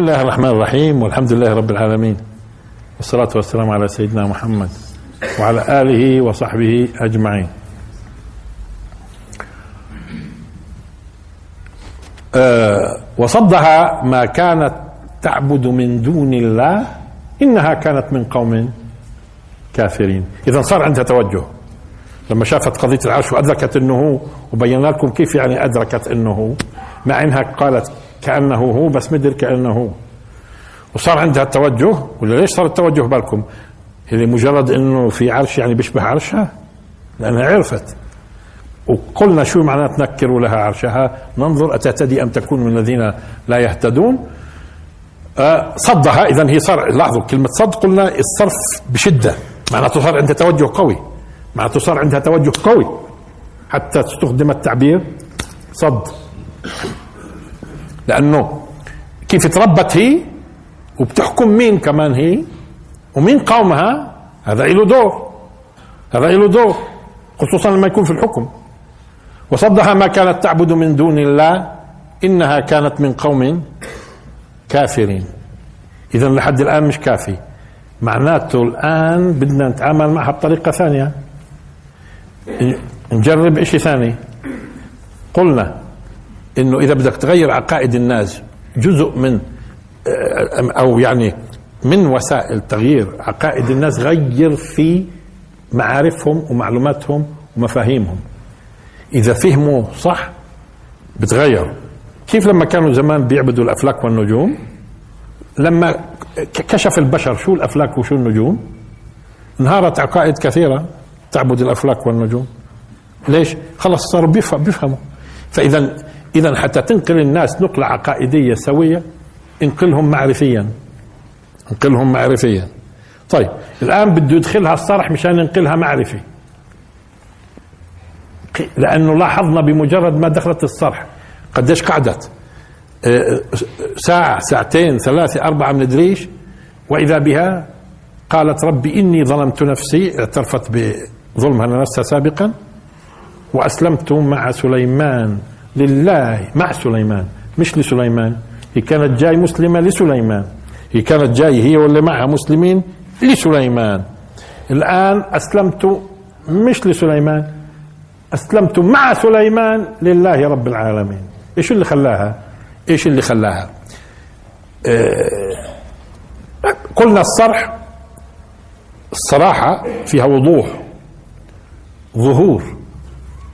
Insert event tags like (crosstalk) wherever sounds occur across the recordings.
بسم الله الرحمن الرحيم والحمد لله رب العالمين والصلاة والسلام على سيدنا محمد وعلى آله وصحبه أجمعين أه وصدها ما كانت تعبد من دون الله إنها كانت من قوم كافرين إذا صار عندها توجه لما شافت قضية العرش وأدركت أنه وبينا لكم كيف يعني أدركت أنه مع أنها قالت كأنه هو بس مدر كأنه هو. وصار عندها التوجه ولا ليش صار التوجه بالكم؟ هي مجرد أنه في عرش يعني بيشبه عرشها؟ لأنها عرفت. وقلنا شو معنى تنكر لها عرشها؟ ننظر أتهتدي أم تكون من الذين لا يهتدون؟ أه صدها. إذا هي صار لاحظوا كلمة صد قلنا الصرف بشدة. معناته صار عندها توجه قوي. معناته صار عندها توجه قوي. حتى تستخدم التعبير صد. لأنه كيف تربت هي وبتحكم مين كمان هي ومين قومها هذا له دور هذا له دور خصوصا لما يكون في الحكم. وصدها ما كانت تعبد من دون الله إنها كانت من قوم كافرين. اذا لحد الآن مش كافي. معناته الآن بدنا نتعامل معها بطريقة ثانية. نجرب إشي ثاني. قلنا إنه إذا بدك تغير عقائد الناس جزء من أو يعني من وسائل تغيير عقائد الناس غير في معارفهم ومعلوماتهم ومفاهيمهم. إذا فهموا صح بتغير. كيف لما كانوا زمان بيعبدوا الأفلاك والنجوم؟ لما كشف البشر شو الأفلاك وشو النجوم؟ انهارت عقائد كثيرة تعبد الأفلاك والنجوم. ليش؟ خلص صاروا بيفهموا. فإذا اذا حتى تنقل الناس نقلة عقائدية سوية انقلهم معرفيا. انقلهم معرفيا. طيب الآن بده يدخلها الصرح مشان ينقلها معرفي. لأنه لاحظنا بمجرد ما دخلت الصرح قديش قعدت. ساعة ساعتين ثلاثة أربعة من إدريش. وإذا بها قالت ربي إني ظلمت نفسي اعترفت بظلمها لنفسها سابقا. وأسلمت مع سليمان. لله مع سليمان. مش لسليمان. هي كانت جاي مسلمة لسليمان. هي كانت جاي هي واللي معها مسلمين لسليمان. الآن أسلمت مش لسليمان. أسلمت مع سليمان لله رب العالمين. إيش اللي خلاها؟ إيش اللي خلاها؟ آه قلنا الصرح. الصراحة فيها وضوح. ظهور.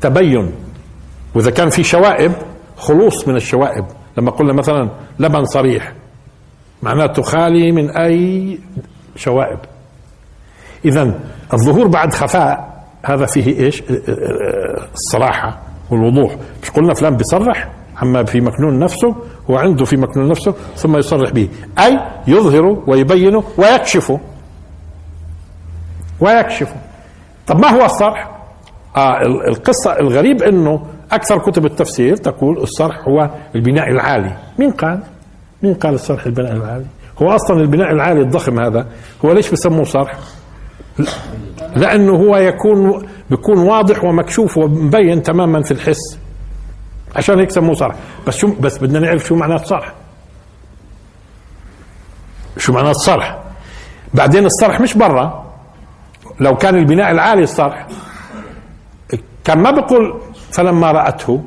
تبين. وإذا كان في شوائب خلوص من الشوائب. لما قلنا مثلا لبن صريح معناته خالي من أي شوائب. إذا الظهور بعد خفاء هذا فيه إيش؟ الصراحة والوضوح. مش قلنا فلان بيصرح عما في مكنون نفسه هو عنده في مكنون نفسه ثم يصرح به. أي يظهر ويبين ويكشف. ويكشف. طب ما هو الصرح؟ آه القصة الغريب إنه أكثر كتب التفسير تقول الصرح هو البناء العالي. مين قال؟ مين قال الصرح البناء العالي؟ هو أصلا البناء العالي الضخم هذا. هو ليش بسموه صرح؟ لأنه هو يكون بيكون واضح ومكشوف ومبين تماما في الحس. عشان هيك سموه صرح. بس شو بس بدنا نعرف شو معناه الصرح. شو معناه الصرح؟ بعدين الصرح مش برا. لو كان البناء العالي الصرح. كان ما بقول فلما رأته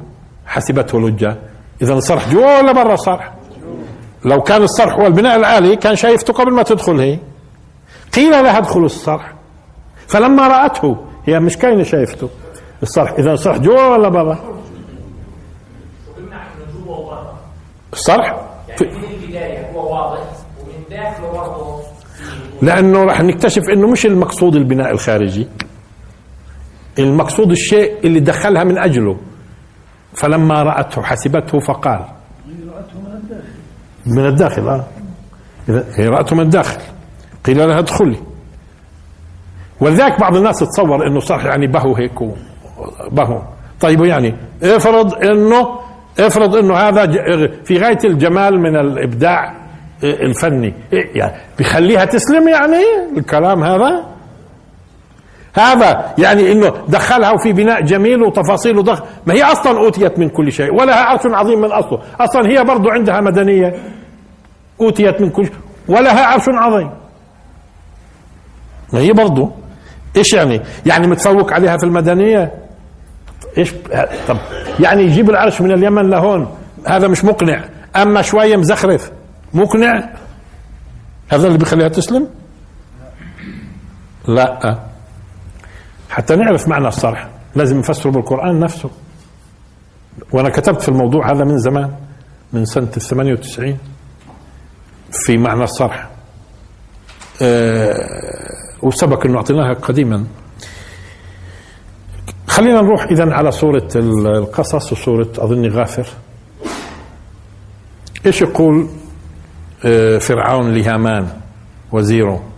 حسبته لجة. إذا الصرح جوا ولا برا الصرح لو كان الصرح هو البناء العالي كان شايفته قبل ما تدخل هي. قيل لها ادخل الصرح. فلما رأته هي مش كاينة شايفته. الصرح إذا الصرح جوا ولا برا؟ الصرح؟ يعني من البداية هو واضح ومن داخله برضه لأنه راح نكتشف أنه مش المقصود البناء الخارجي. المقصود الشيء اللي دخلها من أجله. فلما رأته حسبته فقال من الداخل. آه. إذا هي رأته من الداخل. قيل لها ادخلي. ولذلك بعض الناس تصور إنه صح يعني بهو هيك بهو. طيب يعني افرض إنه افرض إنه هذا في غاية الجمال من الإبداع الفني. إيه يعني بيخليها تسلم يعني الكلام هذا؟ هذا يعني إنه دخلها في بناء جميل وتفاصيله ضخم ما هي أصلا أوتيت من كل شيء ولها عرش عظيم من أصله. أصلا هي برضو عندها مدنية أوتيت من كل شيء ولها عرش عظيم. ما هي برضه إيش يعني؟ يعني متفوق عليها في المدنية؟ إيش طب يعني يجيب العرش من اليمن لهون هذا مش مقنع. أما شوية مزخرف مقنع؟ هذا اللي بيخليها تسلم؟ لا. حتى نعرف معنى الصرح. لازم نفسره بالقرآن نفسه. وأنا كتبت في الموضوع هذا من زمان من سنة 98 في معنى الصرح. أه وسبق أنه أعطيناها قديما. خلينا نروح إذا على سورة القصص وسورة أظني غافر. إيش يقول أه فرعون لهامان وزيره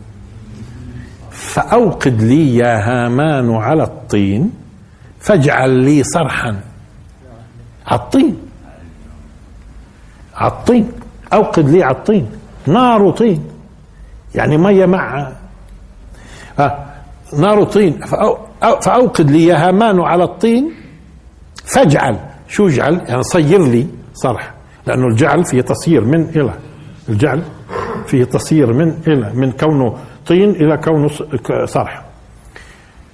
فأوقد لي يا هامان على الطين فاجعل لي صرحا. على الطين. على الطين. أوقد لي على الطين. نار طين. يعني مية مع. آه نار طين. فأوقد لي يا هامان على الطين فاجعل. شو اجعل يعني صير لي صرح. لأنه الجعل فيه تصير من إلى. الجعل فيه تصير من إلى. من كونه طين إلى كونه صرح.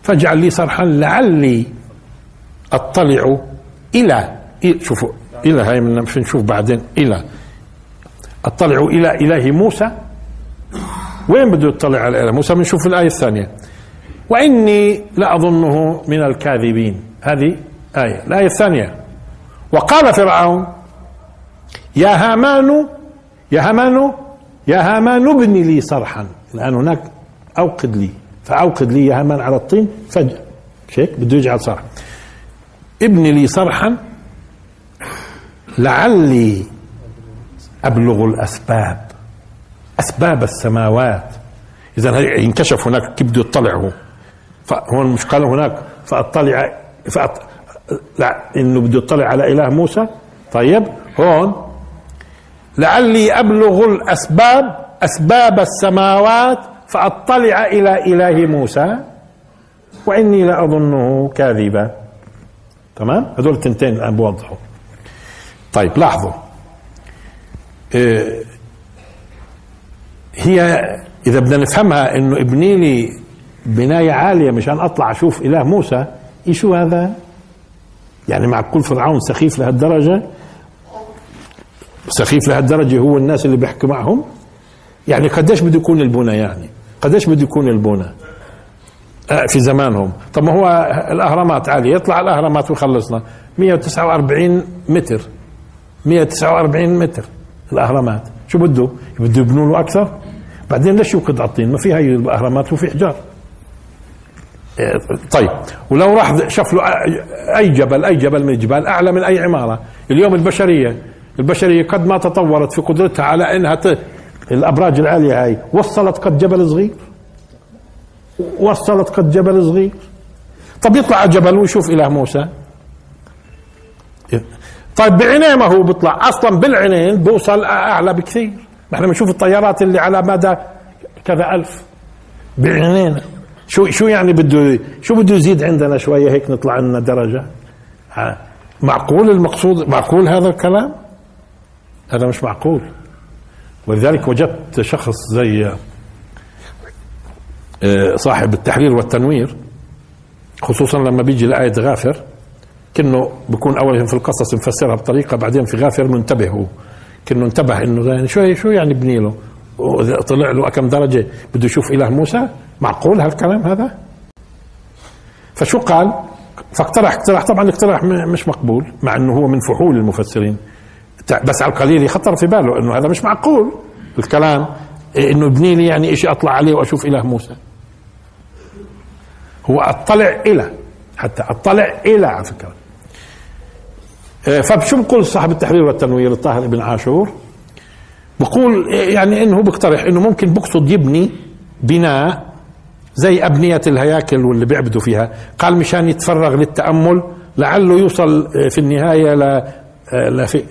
فاجعل لي صرحا لعلي أطلع إلى شوفوا إلى هاي من نشوف بعدين إلى. أطلع إلى إله موسى. وين بده يطلع على إله موسى؟ بنشوف الآية الثانية. وإني لأظنه من الكاذبين. هذه آية. الآية الثانية. وقال فرعون يا هامان يا هامان يا هامان ابن لي صرحا. الآن هناك أوقد لي فأوقد لي يا على الطين فجأة. هيك بده يجعل صرح. ابن لي صرحا لعلي أبلغ الأسباب أسباب السماوات. إذا ينكشف هناك كيف بده يطلع هو؟ فهون مش قال هناك فأطلع فأط... لا إنه بده يطلع على إله موسى؟ طيب هون لعلي أبلغ الأسباب أسباب السماوات فأطلع إلى إله موسى وإني لأظنه كاذبا. تمام؟ هذول التنتين الآن بوضحوا. طيب لاحظوا. إيه هي إذا بدنا نفهمها إنه ابني لي بناية عالية مشان أطلع أشوف إله موسى إيش هذا؟ يعني معقول فرعون سخيف لهالدرجة؟ سخيف لهالدرجة هو الناس اللي بيحكي معهم؟ يعني قديش بده يكون البنى يعني؟ قديش بده يكون البنى؟ آه، في زمانهم. طب ما هو الأهرامات عالية. يطلع الأهرامات ويخلصنا. 149 متر. 149 متر الأهرامات. شو بده؟ بده يبنوا له أكثر؟ بعدين ليش يوقد على الطين ما في هاي الأهرامات وفي حجار آه، طيب. ولو راح شاف له أي جبل أي جبل من الجبال أعلى من أي عمارة. اليوم البشرية البشرية قد ما تطورت في قدرتها على إنها الأبراج العالية هاي. وصلت قد جبل صغير. وصلت قد جبل صغير. طب يطلع على جبل ويشوف إله موسى. طيب بعينيه ما هو بيطلع. أصلا بالعينين بوصل أعلى بكثير. إحنا بنشوف الطيارات اللي على مدى كذا ألف. بعينينا شو شو يعني بده شو بده يزيد عندنا شوية هيك نطلع لنا درجة؟ معقول المقصود معقول هذا الكلام؟ هذا مش معقول. ولذلك وجدت شخص زي آه، صاحب التحرير والتنوير خصوصا لما بيجي لآية غافر كأنه بكون أول في القصص مفسرها بطريقة بعدين في غافر منتبه هو كأنه انتبه إنه يعني شو شو يعني بني له؟ طلع له كم درجة بده يشوف إله موسى؟ معقول هالكلام هذا؟ فشو قال؟ فاقترح اقتراح طبعا الاقتراح مش مقبول مع إنه هو من فحول المفسرين. بس على القليل يخطر في باله إنه هذا مش معقول. الكلام إنه ابني لي يعني شيء أطلع عليه وأشوف إله موسى. هو أطلع إلى حتى أطلع إلى على فكرة. إيه، فشو بقول صاحب التحرير والتنوير الطاهر بن عاشور. بقول يعني إنه بقترح إنه ممكن بقصد يبني بناء زي أبنية الهياكل واللي بيعبدوا فيها. قال مشان يتفرغ للتأمل لعله يوصل في النهاية لفي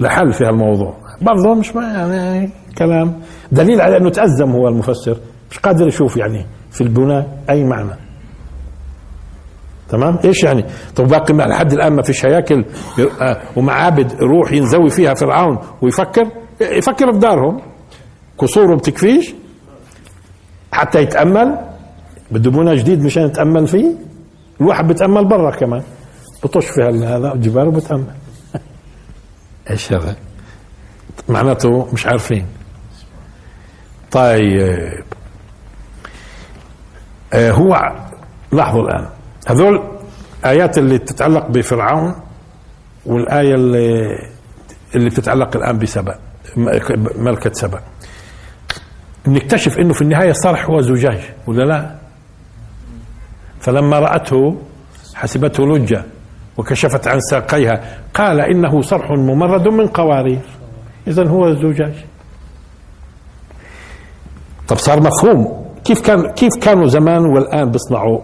لحل في هالموضوع. برضه مش يعني كلام. دليل على أنه تأزم هو المفسر. مش قادر يشوف يعني في البناء أي معنى. تمام؟ إيش يعني؟ طب باقي لحد الآن ما فيش هياكل آه، ومعابد روح ينزوي فيها فرعون ويفكر يفكر في دارهم. قصوره بتكفيش حتى يتأمل. بده بنى جديد مشان يتأمل فيه. الواحد بيتأمل برا كمان. بطش في هذا الجبال وبتامل إيش هذا؟ معناته مش عارفين. طيب. آه هو لاحظوا الآن. هذول آيات اللي تتعلق بفرعون والآية اللي اللي بتتعلق الآن بسبأ ملكة سبأ. نكتشف إنه في النهاية صرح هو زجاج ولا لا؟ فلما رأته حسبته لجة. وكشفت عن ساقيها. قال إنه صرح ممرد من قوارير. اذا هو الزجاج. طب صار مفهوم. كيف كان كيف كانوا زمان والآن بيصنعوا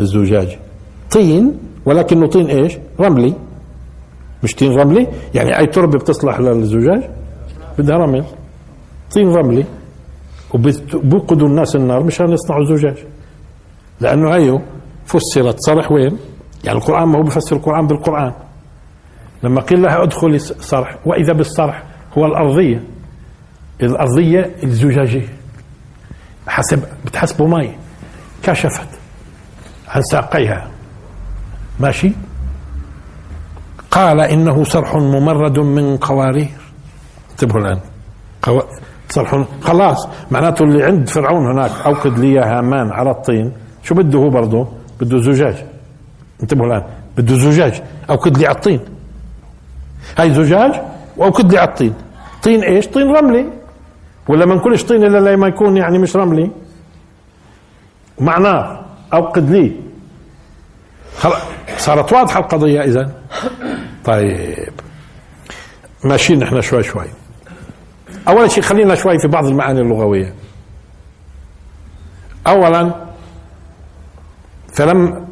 الزجاج؟ طين ولكنه طين إيش؟ رملي. مش طين رملي؟ يعني أي تربة بتصلح للزجاج؟ بدها رمل. طين رملي. وبيوقدوا الناس النار مشان يصنعوا زجاج لأنه هيو فسرت صرح وين؟ يعني القرآن ما هو بفسر القرآن بالقرآن. لما قيل لها ادخلي صرح وإذا بالصرح هو الأرضية. الأرضية الزجاجيه حسب بتحسبه مي. كشفت عن ساقيها. ماشي؟ قال إنه صرح ممرد من قوارير. انتبهوا الآن. قو... صرح خلاص. معناته اللي عند فرعون هناك أوقد لي هامان على الطين. شو بده هو برضه؟ بده زجاج. انتبهوا الآن. بده زجاج اوقد لي على الطين. هاي زجاج واوقد لي على الطين. طين إيش؟ طين رملي. ولا ما نقولش طين إلا لما يكون يعني مش رملي. معناه اوقد لي صارت واضحة القضية إذا. طيب. ماشيين إحنا شوي شوي. اول شيء خلينا شوي في بعض المعاني اللغوية. أولا فلم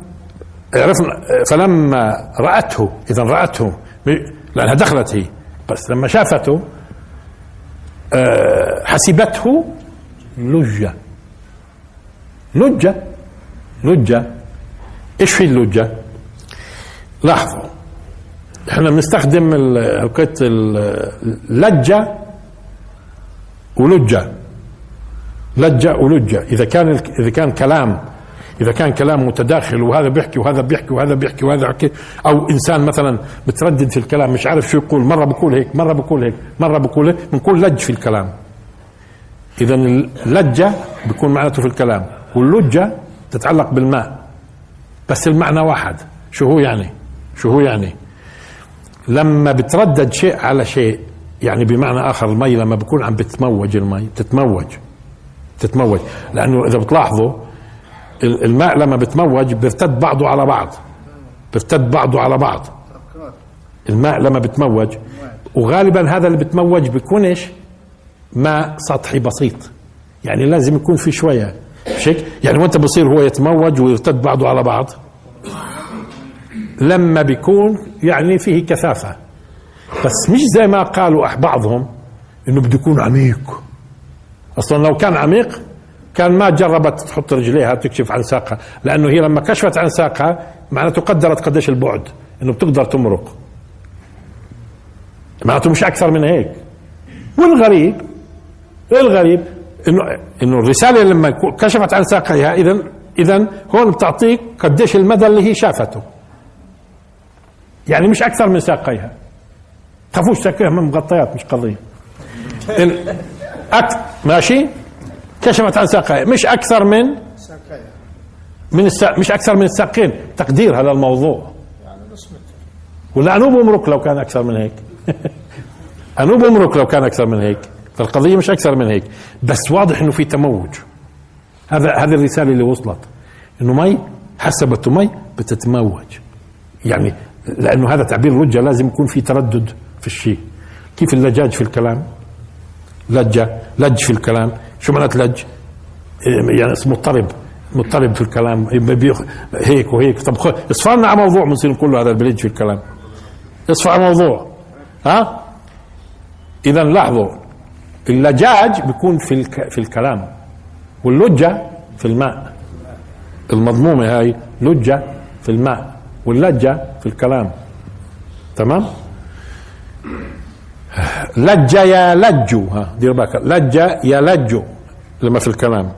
عرفنا فلما رأته إذا رأته لأنها دخلت هي بس لما شافته آه، حسبته لجة. لجة؟ لجة. إيش في اللجة؟ لاحظوا إحنا بنستخدم القيت لجة ولجة. لجة ولجة. إذا كان إذا كان كلام إذا كان كلام متداخل وهذا بيحكي وهذا بيحكي وهذا بيحكي وهذا بيحكي أو إنسان مثلا بتردد في الكلام مش عارف شو يقول مرة بقول هيك مرة بقول هيك مرة بقول هيك بنقول لج في الكلام. اذا اللجة بيكون معناته في الكلام واللجة تتعلق بالماء. بس المعنى واحد شو هو يعني؟ شو هو يعني؟ لما بتردد شيء على شيء يعني بمعنى آخر المي لما بكون عم بتموج المي تتموج تتموج. لأنه إذا بتلاحظوا الماء لما بتموج بيرتد بعضه على بعض. بيرتد بعضه على بعض. الماء لما بتموج. وغالبا هذا اللي بتموج بيكون إيش؟ ماء سطحي بسيط. يعني لازم يكون في شوية. هيك؟ يعني وانت بصير هو يتموج ويرتد بعضه على بعض. لما بيكون يعني فيه كثافة. بس مش زي ما قالوا بعضهم إنه بده يكون عميق. أصلا لو كان عميق كان ما جربت تحط رجليها تكشف عن ساقها لأنه هي لما كشفت عن ساقها معناته قدرت قديش البعد إنه بتقدر تمرق. معناته مش أكثر من هيك. والغريب الغريب انه إنه الرسالة لما كشفت عن ساقيها اذا اذا هون بتعطيك قديش المدى اللي هي شافته. يعني مش أكثر من ساقيها. تخافوش ساقيها من مغطيات مش قضية. ماشي؟ كشفت عن ساقيها مش أكثر من من الساق مش أكثر من الساقين. تقديرها للموضوع ولا انوب امرك لو كان أكثر من هيك. (laughs) انوب امرك لو كان أكثر من هيك. فالقضية مش أكثر من هيك. بس واضح إنه في تموج. هذا هذه الرسالة اللي وصلت. إنه مي حسبته مي بتتموج. يعني لأنه هذا تعبير لجة. لازم يكون في تردد في الشيء. كيف اللجاج في الكلام؟ لجة. لج في الكلام. شو معنات لج؟ يعني اسمه مضطرب مضطرب في الكلام. هيك وهيك. طب اصفى لنا على موضوع بنصير نقول له هذا بلج في الكلام. اصفى على موضوع. ها؟ اذا لاحظوا. اللجاج بيكون في الك... في الكلام. واللجة في الماء. المضمومة هاي لجة في الماء. واللجة في الكلام. تمام؟ لج يلج ها دير بالك. لج يلج لما في الكلام.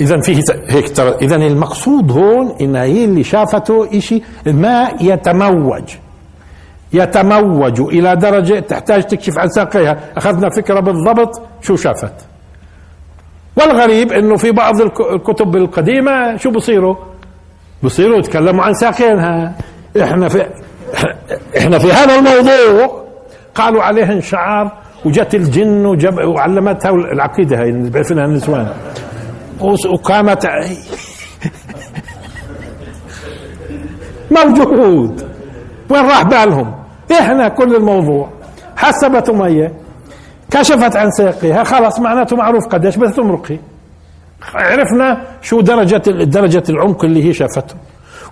اذا فيه هيك اذا المقصود هون إن هي اللي شافته شيء الماء يتموج. يتموج إلى درجة تحتاج تكشف عن ساقيها. أخذنا فكرة بالضبط شو شافت؟ والغريب إنه في بعض الك- الكتب القديمة شو بصيروا؟ بصيروا يتكلموا عن ساقينها. إحنا في إحنا في هذا الموضوع. قالوا عليه انشعار وجت الجن وجب وعلمتها العقيده هاي اللي بيعرفونها النسوان وقامت (laughs) موجود. وين راح بالهم؟ إحنا كل الموضوع. حسبت مية كشفت عن ساقها خلاص معناته معروف قديش بدها تمرقي عرفنا شو درجة درجة العمق اللي هي شافته.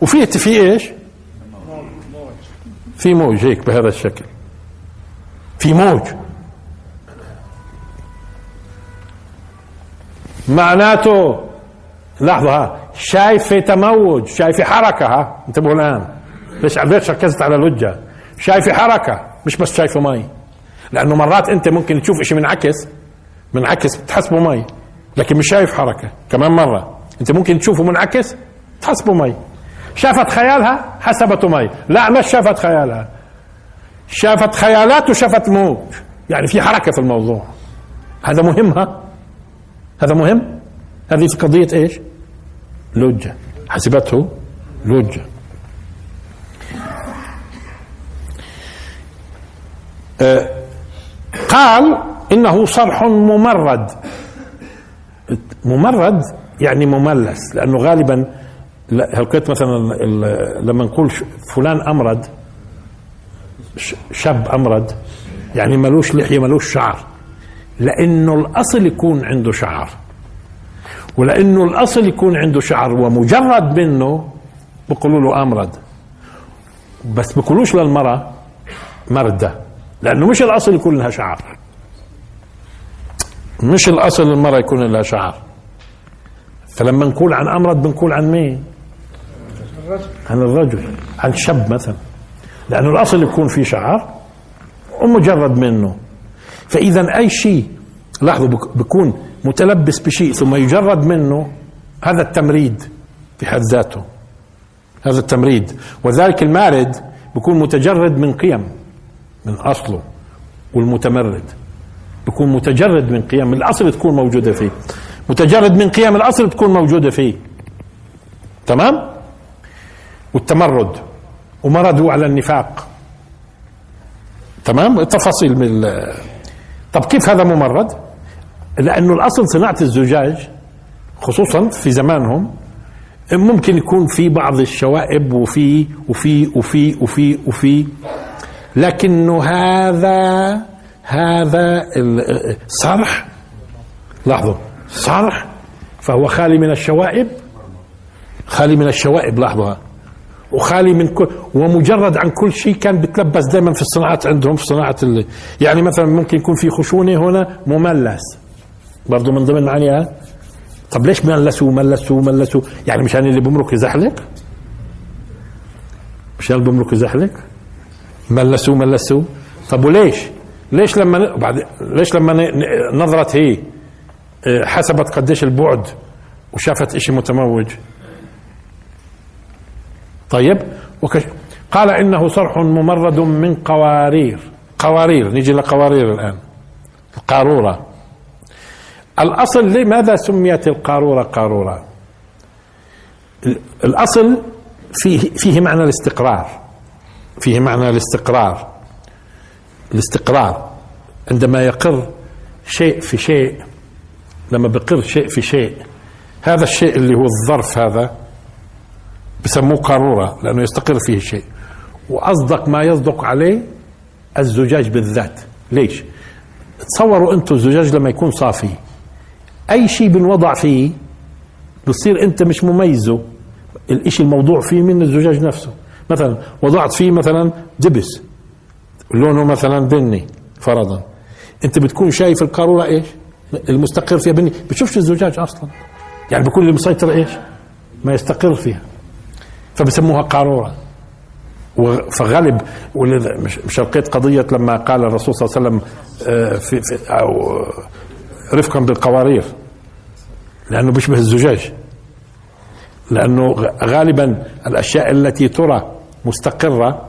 وفي في إيش؟ في موج هيك بهذا الشكل. في موج. معناته لحظة ها شايفة تموج شايفة حركة ها انتبهوا الآن. ليش ليش ركزت على الوجه؟ شايفة حركة مش بس شايفة مي. لأنه مرات أنت ممكن تشوف إشي منعكس منعكس بتحسبه مي لكن مش شايف حركة. كمان مرة أنت ممكن تشوفه منعكس تحسبه مي. شافت خيالها؟ حسبته مي. لا مش شافت خيالها. شافت خيالات وشافت موج. يعني في حركة في الموضوع. هذا مهم ها؟ هذا مهم؟ هذه في قضية إيش؟ لجة. حسبته لجة. آه، قال إنه صرح ممرد. ممرد يعني مملس لأنه غالبا هلقيت مثلا لما نقول فلان أمرد شاب أمرد يعني ملوش لحية ملوش شعر. لأنه الأصل يكون عنده شعر. ولأنه الأصل يكون عنده شعر ومجرد منه بقولوا له امرد بس بقولوش للمرأة مرده لأنه مش الأصل يكون لها شعر. مش الأصل المراه يكون لها شعر. فلما نقول عن امرد بنقول عن مين؟ عن الرجل عن شاب مثلا. لأنه الأصل يكون في شعر ومجرد منه. فإذا أي شيء لاحظوا بك- بكون متلبس بشيء ثم يجرد منه هذا التمريد في حد ذاته. هذا التمريد. وذلك المارد بيكون متجرد من قيم من أصله والمتمرد. بيكون متجرد من قيم الأصل تكون موجودة فيه. متجرد من قيم الأصل تكون موجودة فيه. تمام؟ والتمرد. ومرضوا على النفاق. تمام؟ التفاصيل من طب كيف هذا ممرد لأنه الأصل صناعة الزجاج خصوصا في زمانهم ممكن يكون في بعض الشوائب وفي وفي وفي وفي وفي. لكنه هذا هذا ال- صرح. لاحظوا صرح. فهو خالي من الشوائب. خالي من الشوائب لاحظوا وخالي من كل ومجرد عن كل شيء كان بتلبس دائما في الصناعات عندهم في صناعة ال... يعني مثلا ممكن يكون في خشونة هنا مملس. برضه من ضمن معانيها؟ طب ليش ملسوا ملسوا ملسوا يعني مشان اللي بمرك يزحلق؟ مشان اللي بمرك يزحلق؟ ملسوا ملسوا طب وليش؟ ليش لما. بعد ليش لما نظرت هي آه، حسبت قديش البعد وشافت إشي متموج؟ طيب وكش... قال إنه صرح ممرد من قوارير. قوارير نيجي لقوارير الآن. القارورة. الأصل لماذا سميت القارورة قارورة؟ ال- الأصل فيه فيه معنى الاستقرار. فيه معنى الاستقرار. الاستقرار. عندما يقر شيء في شيء لما بقر شيء في شيء هذا الشيء اللي هو الظرف هذا بسموه قارورة لأنه يستقر فيه شيء. وأصدق ما يصدق عليه الزجاج بالذات. ليش؟ تصوروا أنتم الزجاج لما يكون صافي. أي شيء بنوضع فيه بصير أنت مش مميزه. الإشي الموضوع فيه من الزجاج نفسه. مثلا وضعت فيه مثلا دبس. لونه مثلا بني فرضا. أنت بتكون شايف القارورة إيش؟ المستقر فيها بني. بتشوفش الزجاج أصلا. يعني بيكون اللي مسيطر إيش؟ ما يستقر فيها. فبسموها قارورة. فغلب. مش لقيت قضية لما قال الرسول صلى الله عليه وسلم آه، في, في أو رفقا بالقوارير. لأنه بيشبه الزجاج. لأنه غالبا الأشياء التي ترى مستقرة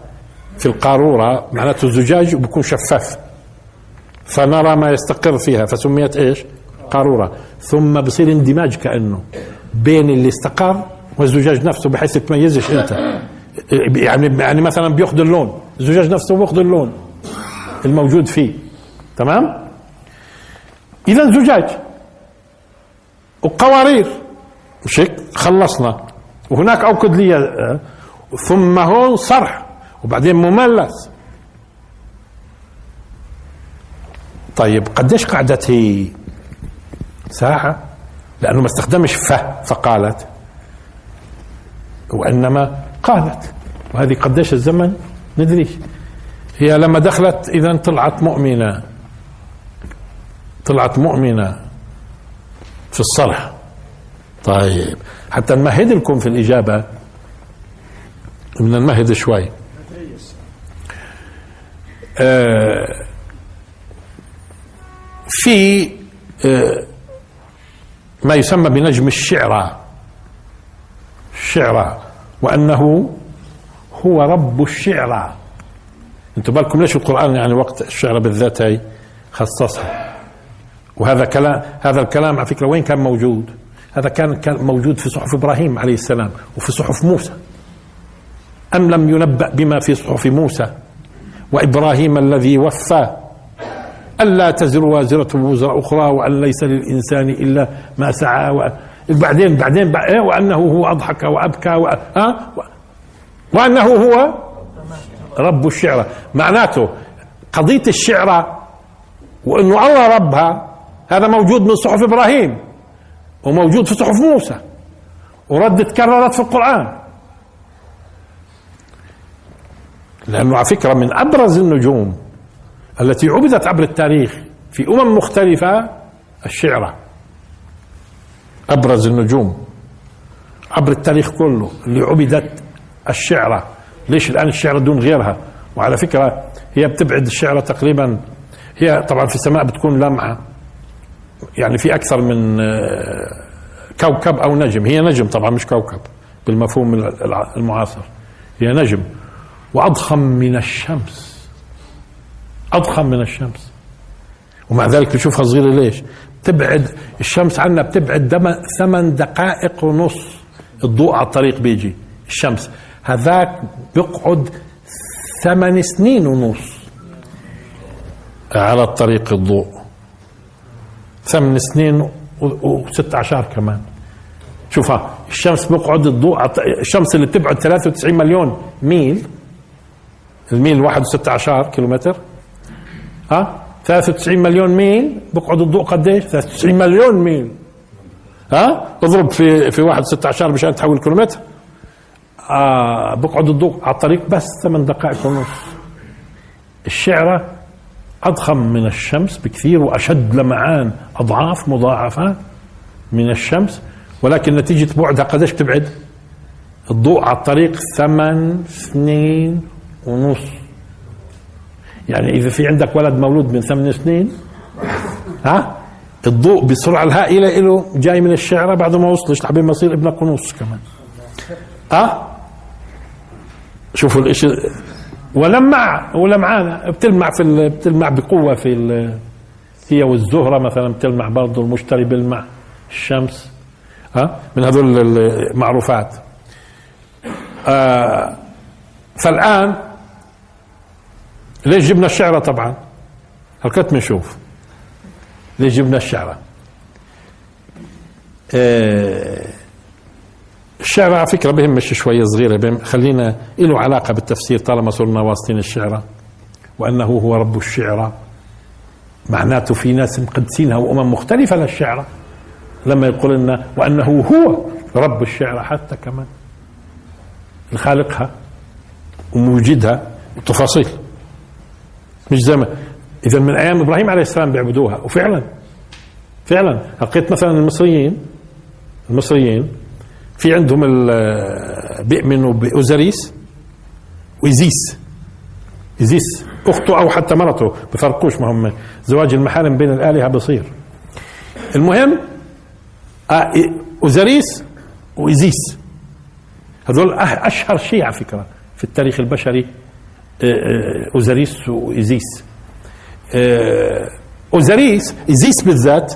في القارورة معناته الزجاج بيكون شفاف. فنرى ما يستقر فيها. فسميت إيش؟ قارورة. ثم بصير اندماج كأنه بين اللي استقر والزجاج نفسه بحيث تميزش انت. يعني يعني مثلا بياخذ اللون. الزجاج نفسه بياخذ اللون الموجود فيه. تمام؟ اذا زجاج. وقوارير. مش هيك خلصنا. وهناك اوقد لي. ثم هون صرح. وبعدين مملس. طيب قديش قعدت هي؟ ساعة لأنه ما استخدمش فه فقالت. وإنما قالت. وهذه قديش الزمن؟ ندري. هي لما دخلت إذا طلعت مؤمنة. طلعت مؤمنة في الصرح طيب. حتى نمهد لكم في الإجابة. بدنا نمهد شوي. آه في آه ما يسمى بنجم الشعرى الشعرى وأنه هو رب الشعرى أنتم بالكم ليش القرآن يعني وقت الشعر بالذات هي خصصها؟ وهذا كلام هذا الكلام على فكرة وين كان موجود؟ هذا كان كان موجود في صحف إبراهيم عليه السلام وفي صحف موسى. أم لم ينبأ بما في صحف موسى؟ وإبراهيم الذي وفى. ألا تزر وازرة وزر أخرى وأن ليس للإنسان إلا ما سعى بعدين بعدين إيه؟ وأنه هو أضحك وأبكى و... ها؟ وأنه هو رب الشعرى معناته قضية الشعرى وإنه الله ربها هذا موجود من صحف إبراهيم وموجود في صحف موسى ورد تكررت في القرآن. لأنه على فكرة من أبرز النجوم التي عبدت عبر التاريخ في أمم مختلفة الشعره أبرز النجوم. عبر التاريخ كله اللي عبدت الشعرة. ليش الآن الشعرة دون غيرها؟ وعلى فكرة هي بتبعد الشعرة تقريبا هي طبعا في السماء بتكون لمعة يعني في أكثر من آه، كوكب أو نجم. هي نجم طبعا مش كوكب بالمفهوم المعاصر. هي نجم. وأضخم من الشمس. أضخم من الشمس. ومع ذلك بشوفها صغيرة ليش؟ تبعد الشمس عنا بتبعد ثمان دقائق ونص. الضوء على الطريق بيجي الشمس. هذاك بيقعد ثمان سنين ونص. على الطريق الضوء. ثمان سنين وست عشر كمان. شوفها الشمس بيقعد الضوء الشمس اللي بتبعد 93 مليون ميل. الميل واحد وستة عشر كيلومتر. ها؟ 93 مليون ميل بقعد الضوء قديش؟ 93 مليون ميل. ها؟ اضرب في في واحد 16 مشان تحول كيلومتر. آه بقعد الضوء على الطريق بس ثمان دقائق ونص. الشعرة أضخم من الشمس بكثير وأشد لمعان أضعاف مضاعفة من الشمس ولكن نتيجة بعدها قديش بتبعد؟ الضوء على الطريق ثمان سنين ونص. يعني إذا في عندك ولد مولود من ثمان سنين ها؟ الضوء بالسرعه الهائله له جاي من الشعره بعد ما وصلش لحبين ما يصير ابنك ونص كمان. ها؟ شوفوا الإشي. ولمع ولمعانة بتلمع في بتلمع بقوة في هي والزهرة مثلا بتلمع برضه المشتري بيلمع الشمس. ها؟ من هذول المعروفات. آه فالآن ليش جبنا الشعرة طبعا؟ هلكت بنشوف. ليش جبنا الشعرة آه الشعر على فكرة بهمش شوية صغيرة خلينا له علاقة بالتفسير طالما صرنا واصلين الشعرة وأنه هو رب الشعرى معناته في ناس مقدسينها وأمم مختلفة للشعرى لما يقول لنا وأنه هو رب الشعرى حتى كمان. خالقها وموجدها وتفاصيل. مش زي ما إذا من أيام إبراهيم عليه السلام بيعبدوها. وفعلا فعلا. لقيت مثلا المصريين المصريين في عندهم بيؤمنوا بأوزاريس وإزيس. إزيس أخته أو حتى مرته بفرقوش ما هم زواج المحارم بين الآلهة بصير. المهم آه، أوزاريس وإزيس. هذول أشهر شيء على فكرة في التاريخ البشري. آه، آه، أوزاريس وإزيس. أوزاريس إزيس بالذات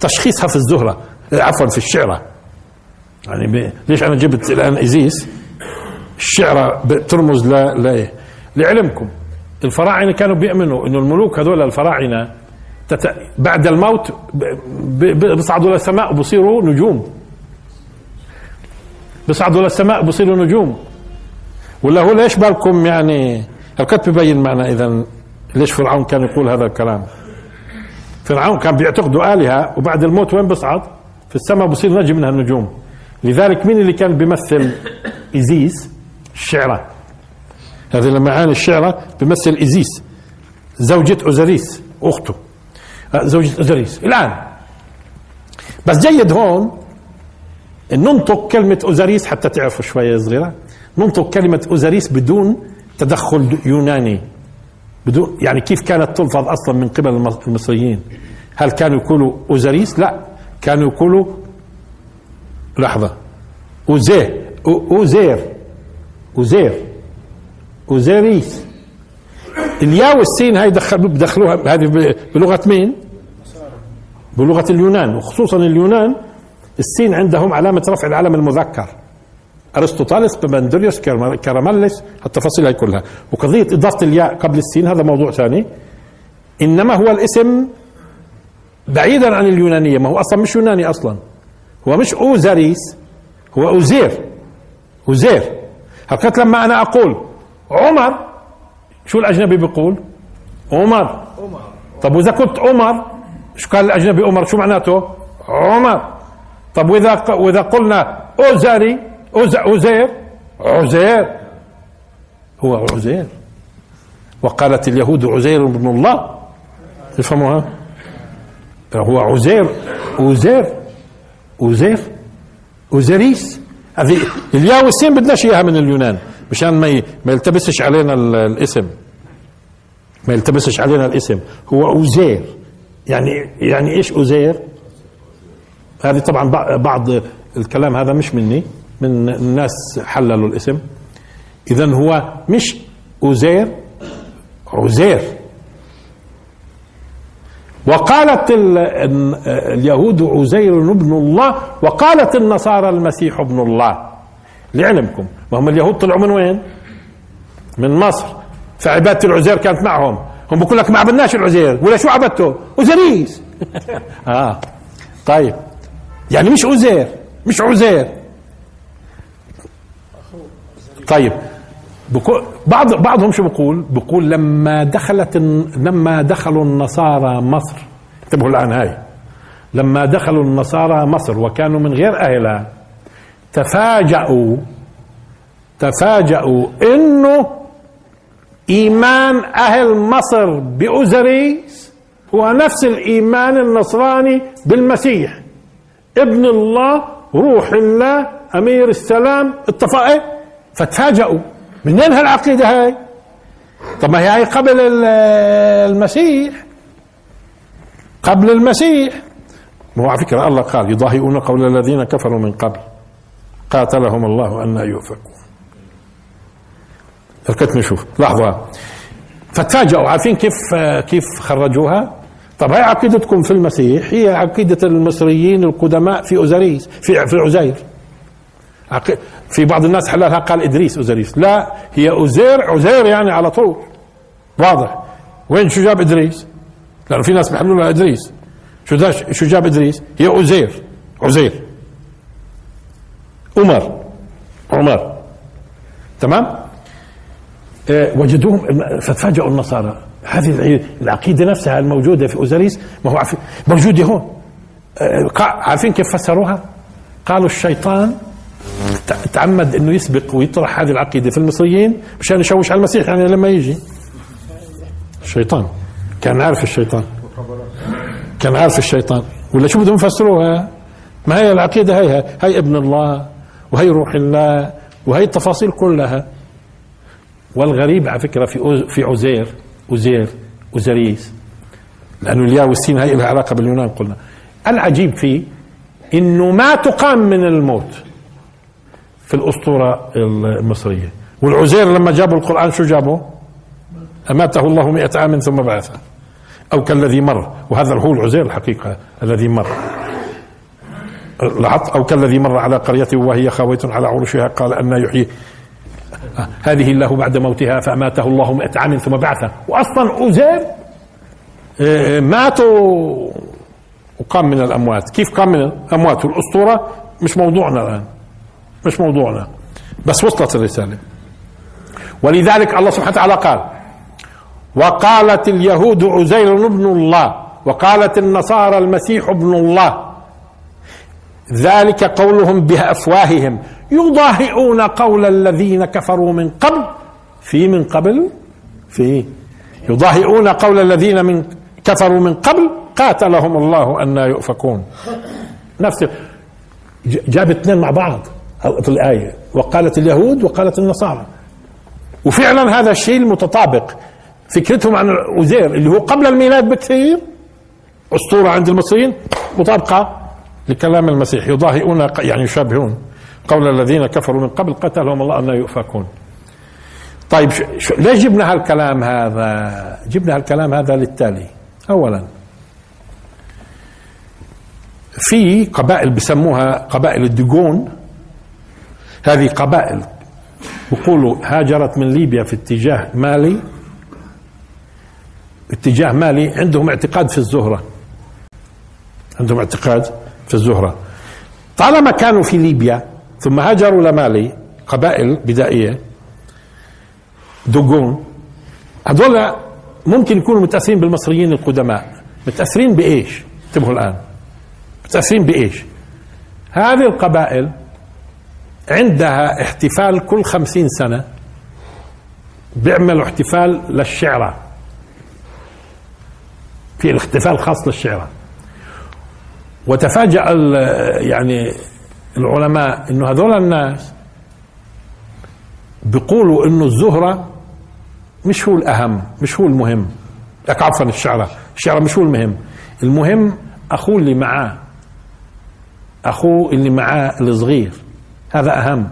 تشخيصها في الزهرة عفوا في الشعرة. يعني ليش أنا جبت الآن إزيس؟ الشعرة ترمز ل ل لعلمكم. الفراعنة كانوا بيؤمنوا إنه الملوك هذول الفراعنة تت... بعد الموت بيصعدوا للسماء وبصيروا نجوم. بيصعدوا للسماء وبصيروا نجوم. ولا هو ليش بالكم يعني الكتب ببين معنا اذا ليش فرعون كان يقول هذا الكلام. فرعون كان بيعتقدوا آلهة وبعد الموت وين بصعد في السماء بصير نجم من النجوم. لذلك مين اللي كان بيمثل إيزيس الشعرى. هذه المعاني الشعرى بيمثل إيزيس زوجة أوزاريس أخته. آه، زوجة أوزاريس الآن بس جيد هون ننطق كلمة أوزاريس حتى تعرفوا شوية صغيرة. ننطق كلمة أوزاريس بدون تدخل يوناني. بدون يعني كيف كانت تلفظ أصلا من قبل المصريين؟ هل كانوا يقولوا أوزاريس؟ لا. كانوا يقولوا لحظة. أوزير أوزير. أوزير. أوزيريس. الياء والسين هاي دخلوا بدخلوها هذه بلغة مين؟ بلغة اليونان. وخصوصا اليونان السين عندهم علامة رفع العلم المذكر. ارسطوطالس بمندريوس كراماليس التفاصيل هاي كلها. وقضية إضافة الياء قبل السين هذا موضوع ثاني. إنما هو الاسم بعيدا عن اليونانية ما هو أصلا مش يوناني أصلا. هو مش أوزاريس هو أوزير. أوزير. هكذا لما أنا أقول عمر شو الأجنبي بيقول؟ عمر. طب وإذا كنت عمر شو قال الأجنبي عمر؟ شو معناته؟ عمر. طب وإذا وإذا قلنا أوزاري عزير عزير. هو عزير. وقالت اليهود عزير بن الله. يفهموها هو عزير عزير عزير عزيريس. هذه الياء والسين بدناش اياها من اليونان مشان ما ما يلتبسش علينا الاسم. ما يلتبسش علينا الاسم. هو عزير. يعني يعني إيش عزير؟ هذه طبعا بعض الكلام هذا مش مني. من الناس حللوا الاسم. اذا هو مش عزير عزير. وقالت اليهود عزير ابن الله وقالت النصارى المسيح ابن الله. لعلمكم وهم اليهود طلعوا من وين؟ من مصر. فعبادة العزير كانت معهم. هم بقول لك ما عبدناش العزير. ولا شو عبدته؟ عزيريس (laughs) آه. طيب. يعني مش عزير مش عزير. طيب بعض بعضهم شو بقول؟ بقول لما دخلت لما دخلوا النصارى مصر انتبهوا الآن هاي. لما دخلوا النصارى مصر وكانوا من غير أهلها تفاجأوا تفاجأوا إنه إيمان أهل مصر بأزريس هو نفس الإيمان النصراني بالمسيح. ابن الله روح الله أمير السلام اتفق فتفاجأوا. منين هالعقيدة هاي؟ طب ما هي هاي قبل المسيح. قبل المسيح. ما هو على فكرة الله قال يضاهئون قول الذين كفروا من قبل. قاتلهم الله أن يؤفكون. ركت نشوف لحظة. فتفاجئوا عارفين كيف كيف خرجوها؟ طب هاي عقيدتكم في المسيح؟ هي عقيدة المصريين القدماء في أزريس في في عزير. في بعض الناس حللها قال إدريس أزريس. لا هي أزير عزير يعني على طول. واضح. وين شو جاب إدريس؟ لأنه في ناس بيحلوا لها إدريس. شو شو جاب إدريس؟ هي أزير. عزير عمر. عمر. تمام؟ آه وجدوهم فتفاجئوا النصارى. هذه العقيدة نفسها الموجودة في أزريس ما هو موجودة هون. آه عارفين كيف فسروها؟ قالوا الشيطان تعمد إنه يسبق ويطرح هذه العقيدة في المصريين مشان يشوش على المسيح يعني لما يجي. الشيطان. كان عارف الشيطان. كان عارف الشيطان. ولا شو بدهم يفسروها؟ ما هي العقيدة هي؟ هي ابن الله وهي روح الله وهي التفاصيل كلها. والغريب على فكرة في في عزير أزير أزريس لأنه الياء والسين هي لها علاقة باليونان قلنا. العجيب فيه إنه ما تقام من الموت. في الأسطورة المصرية. والعزير لما جابوا القرآن شو جابوا؟ أماته الله مئة عام ثم بعثه. أو كالذي مر. وهذا هو العزير الحقيقة الذي مر. لاحظت؟ أو كالذي مر على قرية وهي خاوية على عروشها قال أن يحيي. هذه الله بعد موتها فأماته الله مئة عام ثم بعثه. وأصلا أزير آه، ماتوا. وقام من الأموات. كيف قام من الأموات؟ والأسطورة مش موضوعنا الآن. مش موضوعنا. بس وصلت الرسالة. ولذلك الله سبحانه وتعالى قال وقالت اليهود عزير ابن الله وقالت النصارى المسيح ابن الله. ذلك قولهم بأفواههم. يضاهئون قول الذين كفروا من قبل. في من قبل؟ في. يضاهئون قول الذين من كفروا من قبل. قاتلهم الله أن يؤفكون. نفس جاب اثنين مع بعض. الآية. وقالت اليهود وقالت النصارى. وفعلا هذا الشيء المتطابق. فكرتهم عن عزير اللي هو قبل الميلاد بكثير. أسطورة عند المصريين. مطابقة لكلام المسيح. يضاهئون يعني يشابهون قول الذين كفروا من قبل. قتلهم الله أن يؤفكون. طيب شو ليش جبنا هالكلام هذا؟ جبنا هالكلام هذا للتالي. أولا في قبائل بسموها قبائل الدجون هذه قبائل. بيقولوا هاجرت من ليبيا في اتجاه مالي. اتجاه مالي عندهم اعتقاد في الزهرة. عندهم اعتقاد في الزهرة. طالما كانوا في ليبيا ثم هاجروا لمالي قبائل بدائية دوغون هذول ممكن يكونوا متأثرين بالمصريين القدماء. متأثرين بإيش؟ انتبهوا الآن. متأثرين بإيش؟ هذه القبائل عندها احتفال كل خمسين سنة بيعملوا احتفال للشعرة في الاحتفال خاص للشعرة. وتفاجأ يعني العلماء إنه هذول الناس بيقولوا إنه الزهرة مش هو الأهم مش هو المهم. لك عفوا الشعرة الشعرة مش هو المهم. المهم أخوه اللي معاه أخوه اللي معاه الصغير. هذا أهم.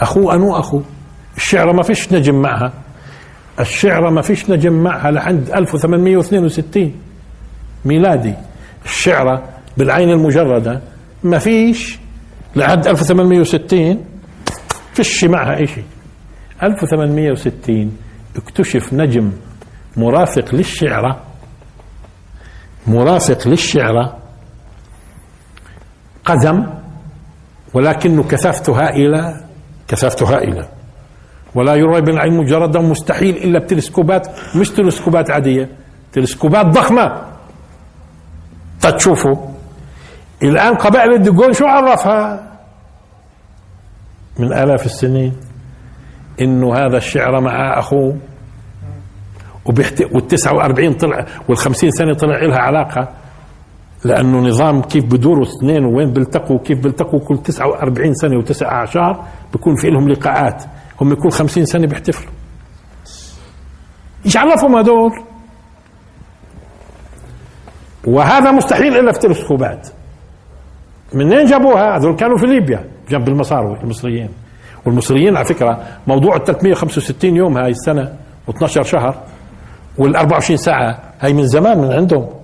اخوه أنو اخوه الشعرة ما فيش نجم معها. الشعرة ما فيش نجم معها لحد 1862 ميلادي. الشعرة بالعين المجردة ما فيش لحد 1860 فيش معها شيء. 1860 اكتشف نجم مرافق للشعرة مرافق للشعرة قزم. ولكنه كثافته هائلة كثافته هائلة. ولا يرى بالعين مجردا مستحيل إلا بتلسكوبات مش تلسكوبات عادية تلسكوبات ضخمة. تشوفوا الآن قبائل الدجون شو عرفها. من آلاف السنين انه هذا الشعر مع أخوه. وبيحت... وال 49 طلع وال 50 سنة طلع لها علاقة. لأنه نظام كيف بدوروا اثنين وين بيلتقوا كيف بيلتقوا كل 49 سنة وتسع أعشار بيكون في لهم لقاءات. هم كل 50 سنة بيحتفلوا. إيش عرفهم هذول وهذا مستحيل إلا في تلسكوبات منين جابوها؟ هذول كانوا في ليبيا جنب المصاروي المصريين. والمصريين على فكرة موضوع ال 365 يوم هاي السنة و12 شهر وال 24 ساعة هاي من زمان من عندهم.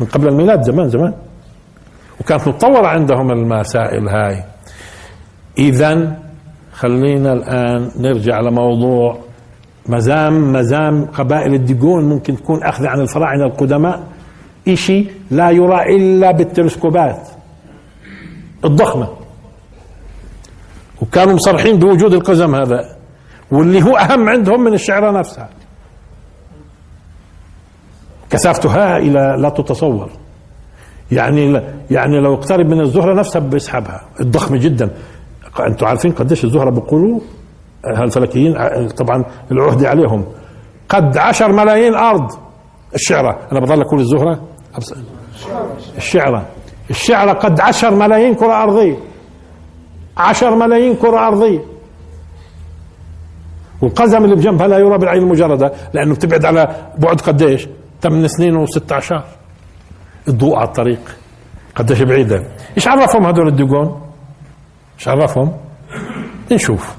من قبل الميلاد زمان زمان. وكانت متطورة عندهم المسائل هاي. إذا خلينا الآن نرجع لموضوع مزام مزام قبائل الدجون ممكن تكون أخذ عن الفراعنة القدماء. إشي لا يرى إلا بالتلسكوبات الضخمة. وكانوا مصرحين بوجود القزم هذا واللي هو أهم عندهم من الشعرة نفسها. كثافته هائلة لا تتصور. يعني يعني لو اقترب من الزهرة نفسها بيسحبها. الضخمة جدا. أنتم عارفين قديش الزهرة بيقولوا؟ هالفلكيين طبعا العهد عليهم. قد عشر ملايين أرض. الشعرة. أنا بضل أقول الزهرة؟ الشعرة. الشعرة قد عشر ملايين كرة أرضية. عشر ملايين كرة أرضية. والقزم اللي بجنبها لا يرى بالعين المجرده لأنه بتبعد على بعد قديش؟ 8 سنين و16 الضوء على الطريق. قديش بعيدة. إيش عرفهم هدول الدقون إيش عرفهم؟ نشوف.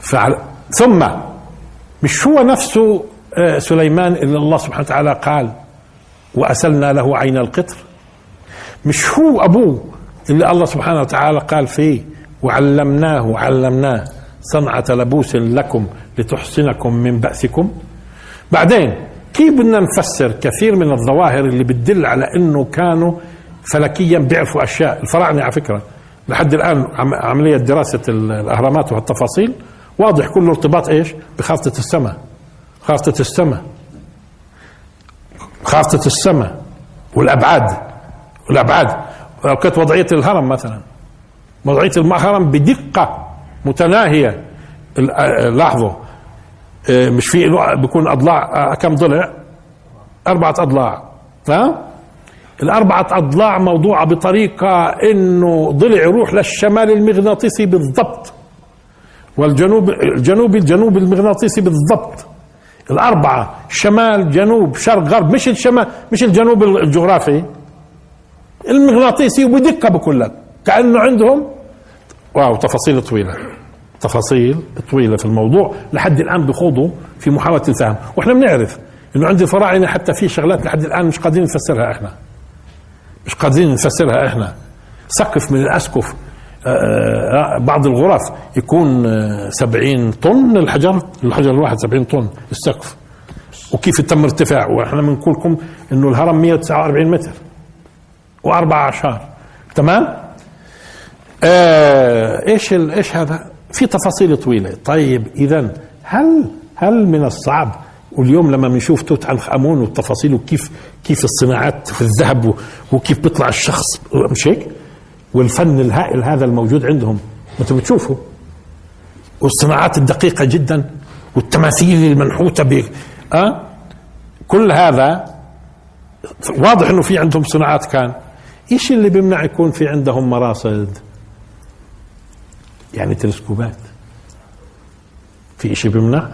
فعل ثم مش هو نفسه آه، سليمان اللي الله سبحانه وتعالى قال وأسلنا له عين القطر مش هو أبوه اللي الله سبحانه وتعالى قال فيه وعلمناه علمناه صنعة لبوس لكم لتحصنكم من بأسكم. بعدين كيف بدنا نفسر كثير من الظواهر اللي بتدل على إنه كانوا فلكيا بيعرفوا أشياء؟ الفراعنة على فكرة لحد الآن عملية دراسة الأهرامات والتفاصيل واضح كله ارتباط إيش؟ بخارطة السماء. خارطة السماء. خارطة السماء والأبعاد. والأبعاد. كانت وضعية الهرم مثلا وضعية الهرم بدقة. متناهية. لاحظوا آه، مش في بيكون أضلاع آه، كم ضلع؟ أربعة أضلاع. ها؟ الأربعة أضلاع موضوعة بطريقة إنه ضلع يروح للشمال المغناطيسي بالضبط. والجنوب الجنوب الجنوب المغناطيسي بالضبط. الأربعة شمال جنوب شرق غرب مش الشمال مش الجنوب الجغرافي. المغناطيسي وبدقة بقول لك. كأنه عندهم واو تفاصيل طويلة. تفاصيل طويلة في الموضوع لحد الآن بخوضوا في محاولة الفهم وإحنا بنعرف إنه عند الفراعنة حتى في شغلات لحد الآن مش قادرين نفسرها إحنا. مش قادرين نفسرها إحنا. سقف من الأسقف آه، آه، بعض الغرف يكون آه، سبعين طن الحجر الحجر الواحد سبعين طن السقف. وكيف تم ارتفاع وإحنا بنقول لكم إنه الهرم 149 متر. واربع اعشار تمام؟ آه إيش إيش هذا؟ في تفاصيل طويلة. طيب اذا هل هل من الصعب؟ واليوم لما بنشوف توت عنخ آمون والتفاصيل وكيف كيف الصناعات في الذهب وكيف بيطلع الشخص مش هيك؟ والفن الهائل هذا الموجود عندهم أنتم بتشوفوا؟ والصناعات الدقيقة جدا والتماثيل المنحوتة ب أه؟ كل هذا واضح إنه في عندهم صناعات كان. إيش اللي بيمنع يكون في عندهم مراصد يعني تلسكوبات. في شيء بيمنع؟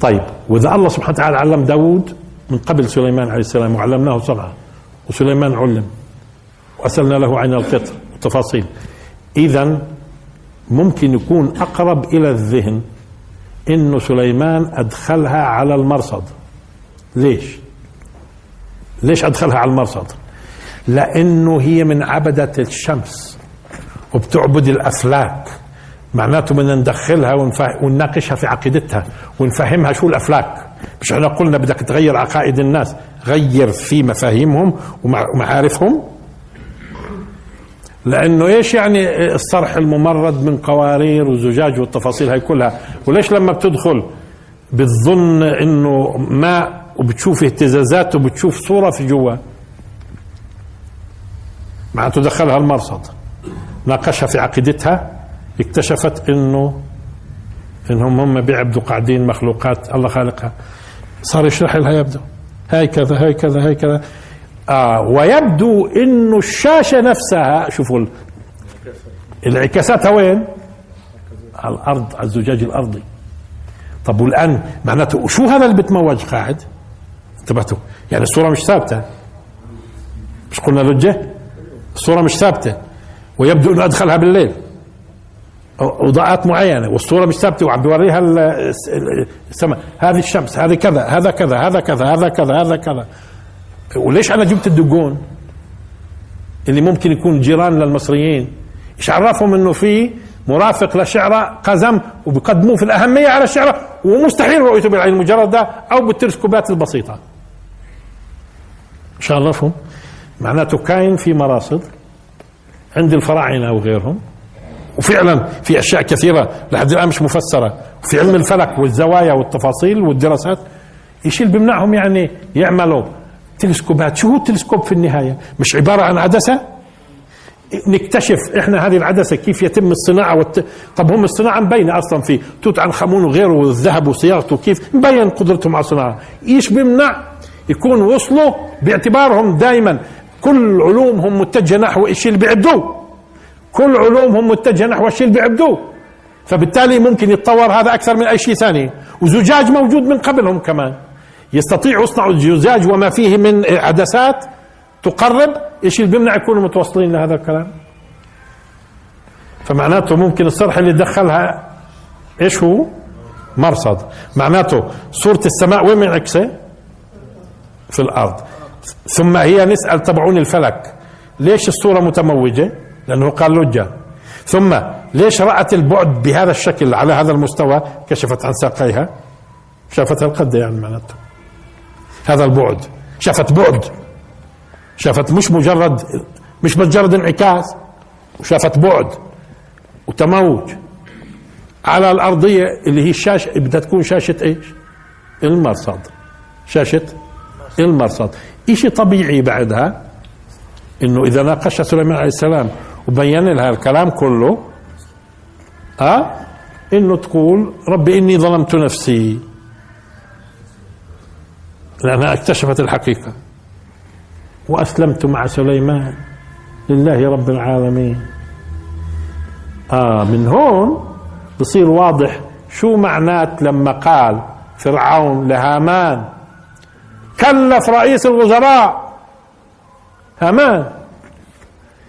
طيب وإذا الله سبحانه وتعالى علم داود من قبل سليمان عليه السلام وعلمناه صنعه وسليمان علم وأسألنا له عن القطر وتفاصيل إذا ممكن يكون أقرب إلى الذهن إنه سليمان أدخلها على المرصد. ليش؟ ليش أدخلها على المرصد؟ لأنه هي من عبدة الشمس. وبتعبد الأفلاك. معناته بدنا ندخلها ونناقشها في عقيدتها ونفهمها شو الأفلاك. مش إحنا قلنا بدك تغير عقائد الناس. غير في مفاهيمهم ومعارفهم. لأنه إيش يعني الصرح الممرد من قوارير وزجاج والتفاصيل هاي كلها؟ وليش لما بتدخل بتظن إنه ماء وبتشوف اهتزازات وبتشوف صورة في جوا؟ معناته دخلها المرصد. ناقشها في عقيدتها اكتشفت انه إنهم هم بيعبدوا قاعدين مخلوقات الله خالقها. صار يشرح لها يبدو. هاي كذا هاي كذا هاي كذا. آه ويبدو إنه الشاشة نفسها شوفوا انعكاساتها وين؟ على الأرض على الزجاج الأرضي. طب والآن معناته شو هذا اللي بتموج قاعد؟ انتبهتوا. يعني الصورة مش ثابتة. مش قلنا لجة؟ الصورة مش ثابتة. ويبدو إنه أدخلها بالليل. وضعات معينة والصورة مش ثابتة وعم بيوريها السماء. هذه الشمس هذه كذا هذا كذا هذا كذا هذا كذا هذا كذا. وليش أنا جبت الدقون؟ اللي ممكن يكون جيران للمصريين. إيش عرفهم إنه في مرافق لشعرة قزم وبقدموه في الأهمية على الشعرة ومستحيل رؤيته بالعين المجردة أو بالتلسكوبات البسيطة. إيش عرفهم معناته كاين في مراصد. عند الفراعنة وغيرهم وفعلا في أشياء كثيرة لحد الآن مش مفسرة. في علم الفلك والزوايا والتفاصيل والدراسات إيش اللي بيمنعهم يعني يعملوا. تلسكوبات شو هو التلسكوب في النهاية؟ مش عبارة عن عدسة؟ نكتشف إحنا هذه العدسة كيف يتم الصناعة والت... طب هم الصناعة مبينة أصلا في توت عنخ آمون وغيره والذهب وصياغته كيف مبين قدرتهم على الصناعة. إيش بيمنع؟ يكون وصلوا باعتبارهم دائما كل علومهم متجهة نحو الشيء اللي بيعدوه. كل علومهم متجهة نحو الشيء اللي بيعبدوه فبالتالي ممكن يتطور هذا أكثر من أي شيء ثاني. وزجاج موجود من قبلهم كمان. يستطيعوا يصنعوا الزجاج وما فيه من عدسات تقرب. إيش اللي بيمنع يكونوا متوصلين لهذا الكلام؟ فمعناته ممكن الصرح اللي دخلها إيش هو؟ مرصد. معناته صورة السماء وين منعكسة في الأرض. ثم هي نسأل تبعون الفلك. ليش الصورة متموجة؟ لأنه قال لجة. ثم ليش رأت البعد بهذا الشكل على هذا المستوى؟ كشفت عن ساقيها. شافتها القد يعني معناته. هذا البعد. شافت بعد. شافت مش مجرد مش مجرد انعكاس. وشافت بعد. وتموج. على الأرضية اللي هي الشاشة بدها تكون شاشة إيش؟ المرصد. شاشة المرصد. إشي طبيعي بعدها؟ إنه إذا ناقش سليمان عليه السلام وبين لها الكلام كله ها إنه تقول ربي إني ظلمت نفسي. لأنها اكتشفت الحقيقة. وأسلمت مع سليمان. لله رب العالمين. آه من هون بصير واضح شو معنات لما قال فرعون لهامان. كلف رئيس الوزراء. هامان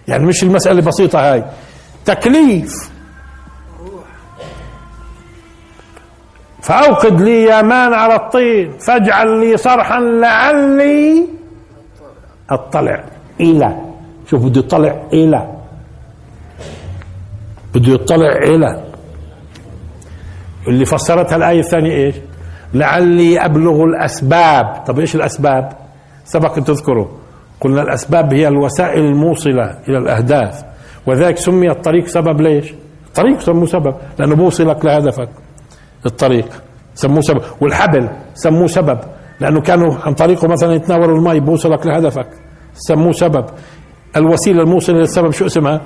يعني مش المسألة بسيطة هاي. تكليف. فأوقد لي يا مان على الطين. فاجعل لي صرحا لعلي أطلع إلى. شوف بده يطلع إلى. بده يطلع إلى. اللي فسرتها الآية الثانية إيش؟ لعلي أبلغ الأسباب. طب إيش الأسباب؟ سبق أن تذكروا. قلنا الأسباب هي الوسائل الموصلة إلى الأهداف وذلك سمي الطريق سبب ليش؟ الطريق سموه سبب لأنه بوصلك لهدفك. الطريق سموه سبب والحبل سموه سبب لأنه كانوا عن طريقه مثلا يتناولوا الماء بوصلك لهدفك. سموه سبب. الوسيلة الموصلة للسبب شو اسمها؟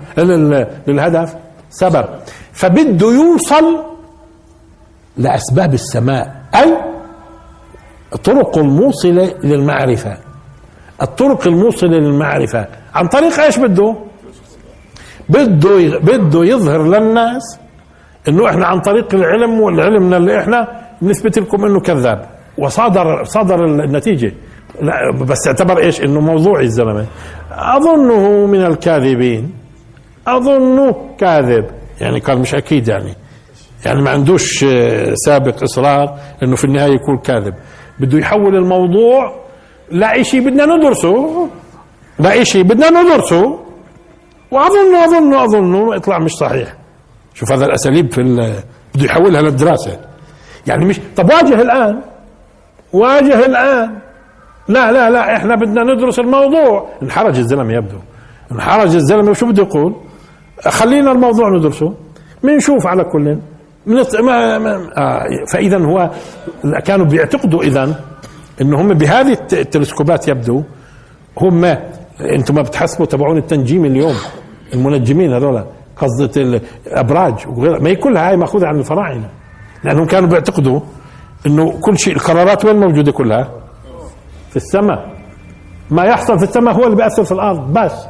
للهدف سبب. فبده يوصل لأسباب السماء. أي الطرق الموصلة للمعرفة الطرق الموصلة للمعرفة عن طريق إيش بده؟ بده بده يظهر للناس إنه إحنا عن طريق العلم والعلمنا اللي إحنا نثبت لكم إنه كذاب. وصادر صادر النتيجة. لا بس اعتبر إيش؟ إنه موضوعي الزلمة. أظنه من الكاذبين. أظنه كاذب. يعني قال مش أكيد يعني. يعني ما عندوش آه، سابق إصرار إنه في النهاية يكون كاذب. بده يحول الموضوع لا شيء بدنا ندرسه. لا شيء بدنا ندرسه. وأظن أظن أظن يطلع مش صحيح. شوف هذا الأساليب في بده يحولها للدراسة. يعني مش طب واجه الآن. واجه الآن. لا لا لا إحنا بدنا ندرس الموضوع. انحرج الزلمة يبدو. انحرج الزلمة. وشو بده يقول؟ خلينا الموضوع ندرسه. بنشوف على كل. من ما آه فاذا هو كانوا بيعتقدوا اذا إنه هم بهذه التلسكوبات يبدو هم أنتم ما بتحسبوا تبعون التنجيم اليوم المنجمين هذول قصدة الأبراج وغيرها. ما هي كلها هاي مأخوذة عن الفراعنة لأنهم كانوا بيعتقدوا إنه كل شيء القرارات وين موجودة كلها؟ في السماء. ما يحصل في السماء هو اللي بيأثر في الأرض بس.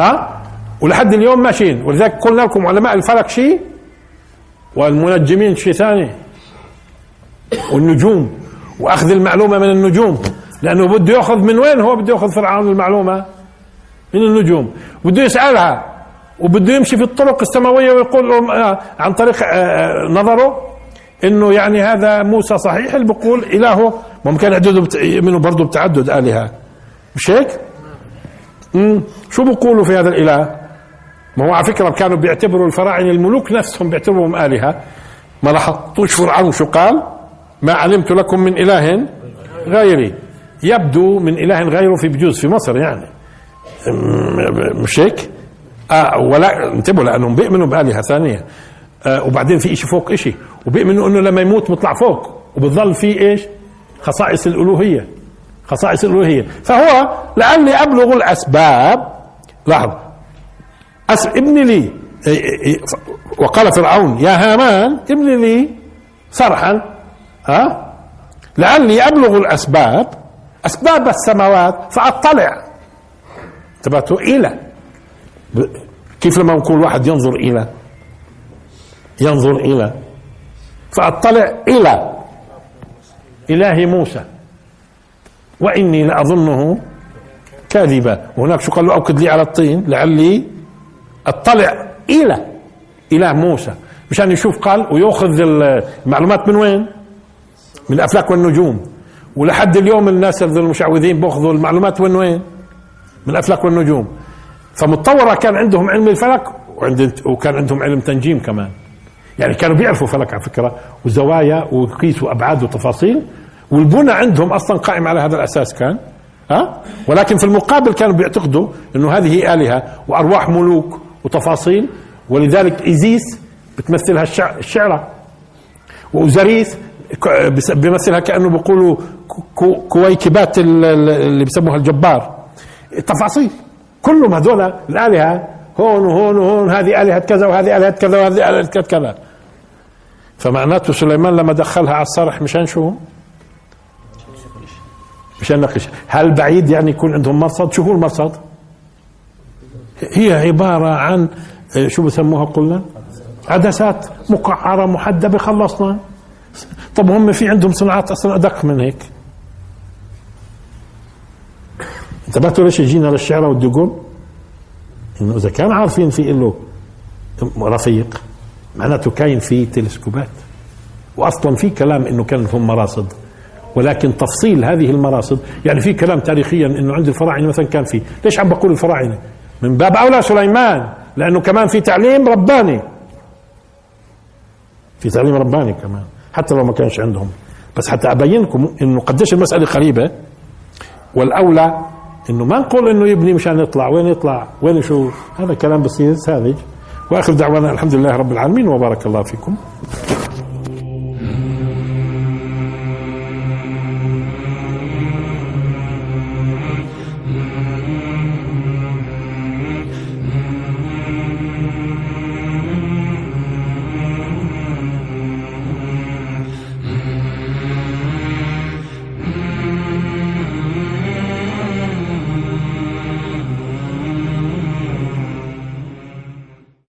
ها؟ ولحد اليوم ماشيين. ولذلك قلنا لكم علماء الفلك شيء؟ والمنجمين شيء ثاني؟ والنجوم. وأخذ المعلومة من النجوم. لأنه بده يأخذ من وين؟ هو بده يأخذ فرعون المعلومة. من النجوم. بده يسألها. وبده يمشي في الطرق السماوية ويقول آه، عن طريق آه، آه، نظره. إنه يعني هذا موسى صحيح اللي بيقول إلهه. ممكن يعددوا يؤمنوا برضه بتعدد آلهة. مش هيك؟ شو بيقولوا في هذا الإله؟ ما هو على فكرة كانوا بيعتبروا الفراعنة الملوك نفسهم بيعتبروهم آلهة. ما لاحظتوش فرعون شو قال؟ ما علمت لكم من إله غيري. يبدو من إله غيره في بجوز في مصر يعني. مش هيك؟ آه ولا انتبهوا لأنهم بيؤمنوا بآلهة ثانية. آه وبعدين في شيء فوق شيء وبيؤمنوا إنه لما يموت بيطلع فوق. وبتظل في إيش؟ خصائص الألوهية. خصائص الألوهية. فهو لعلي أبلغ الأسباب لاحظ أس ابن لي. وقال فرعون يا هامان ابن لي صرحا ها؟ لعلي أبلغ الأسباب أسباب السماوات فأطلع. انتبهتوا إلى. كيف لما يكون واحد ينظر إلى؟ ينظر إلى. فأطلع إلى. اله موسى. وإني لأظنه كاذبا. وهناك شو قال له؟ اوكد لي على الطين. لعلي اطلع إلى إله موسى. مشان يشوف قال ويأخذ المعلومات من وين؟ من الأفلاك والنجوم. ولحد اليوم الناس المشعوذين بياخذوا المعلومات من وين؟ من الأفلاك والنجوم. فمتطورة كان عندهم علم الفلك وعند وكان عندهم علم تنجيم كمان. يعني كانوا بيعرفوا فلك على فكرة وزوايا وقيس وأبعاد وتفاصيل. والبنى عندهم أصلا قائم على هذا الأساس كان. ها؟ ولكن في المقابل كانوا بيعتقدوا إنه هذه آلهة وأرواح ملوك. وتفاصيل ولذلك ايزيس بتمثلها الشعرة واوزاريث بيمثلها كأنه بيقولوا كويكبات اللي بسموها الجبار تفاصيل كلهم هذول الآلهة هون وهون وهون هذه آلهة كذا وهذه آلهة كذا وهذه آلهة كذا فمعناته سليمان لما دخلها على الصرح مشان شو؟ مشان نقش هل بعيد يعني يكون عندهم مرصد؟ شو هو المرصد؟ هي عبارة عن شو بسموها قلنا؟ عدسات مقعرة محدبة خلصنا طب هم في عندهم صناعات أصلا أدق من هيك. انتبهتوا ليش جينا للشعر والدقون إنه إذا كانوا عارفين في له رفيق معناته كاين في تلسكوبات. واصلا في كلام إنه كان لهم مراصد. ولكن تفصيل هذه المراصد يعني في كلام تاريخيا إنه عند الفراعنة مثلا كان في. ليش عم بقول الفراعنة؟ من باب أولى سليمان لأنه كمان في تعليم رباني. في تعليم رباني كمان حتى لو ما كانش عندهم. بس حتى ابين لكم إنه قديش المسألة قريبه والأولى إنه ما نقول إنه يبني مشان يطلع وين يطلع وين يشوف. هذا كلام بسيط ساذج. وآخر دعوانا الحمد لله رب العالمين وبارك الله فيكم.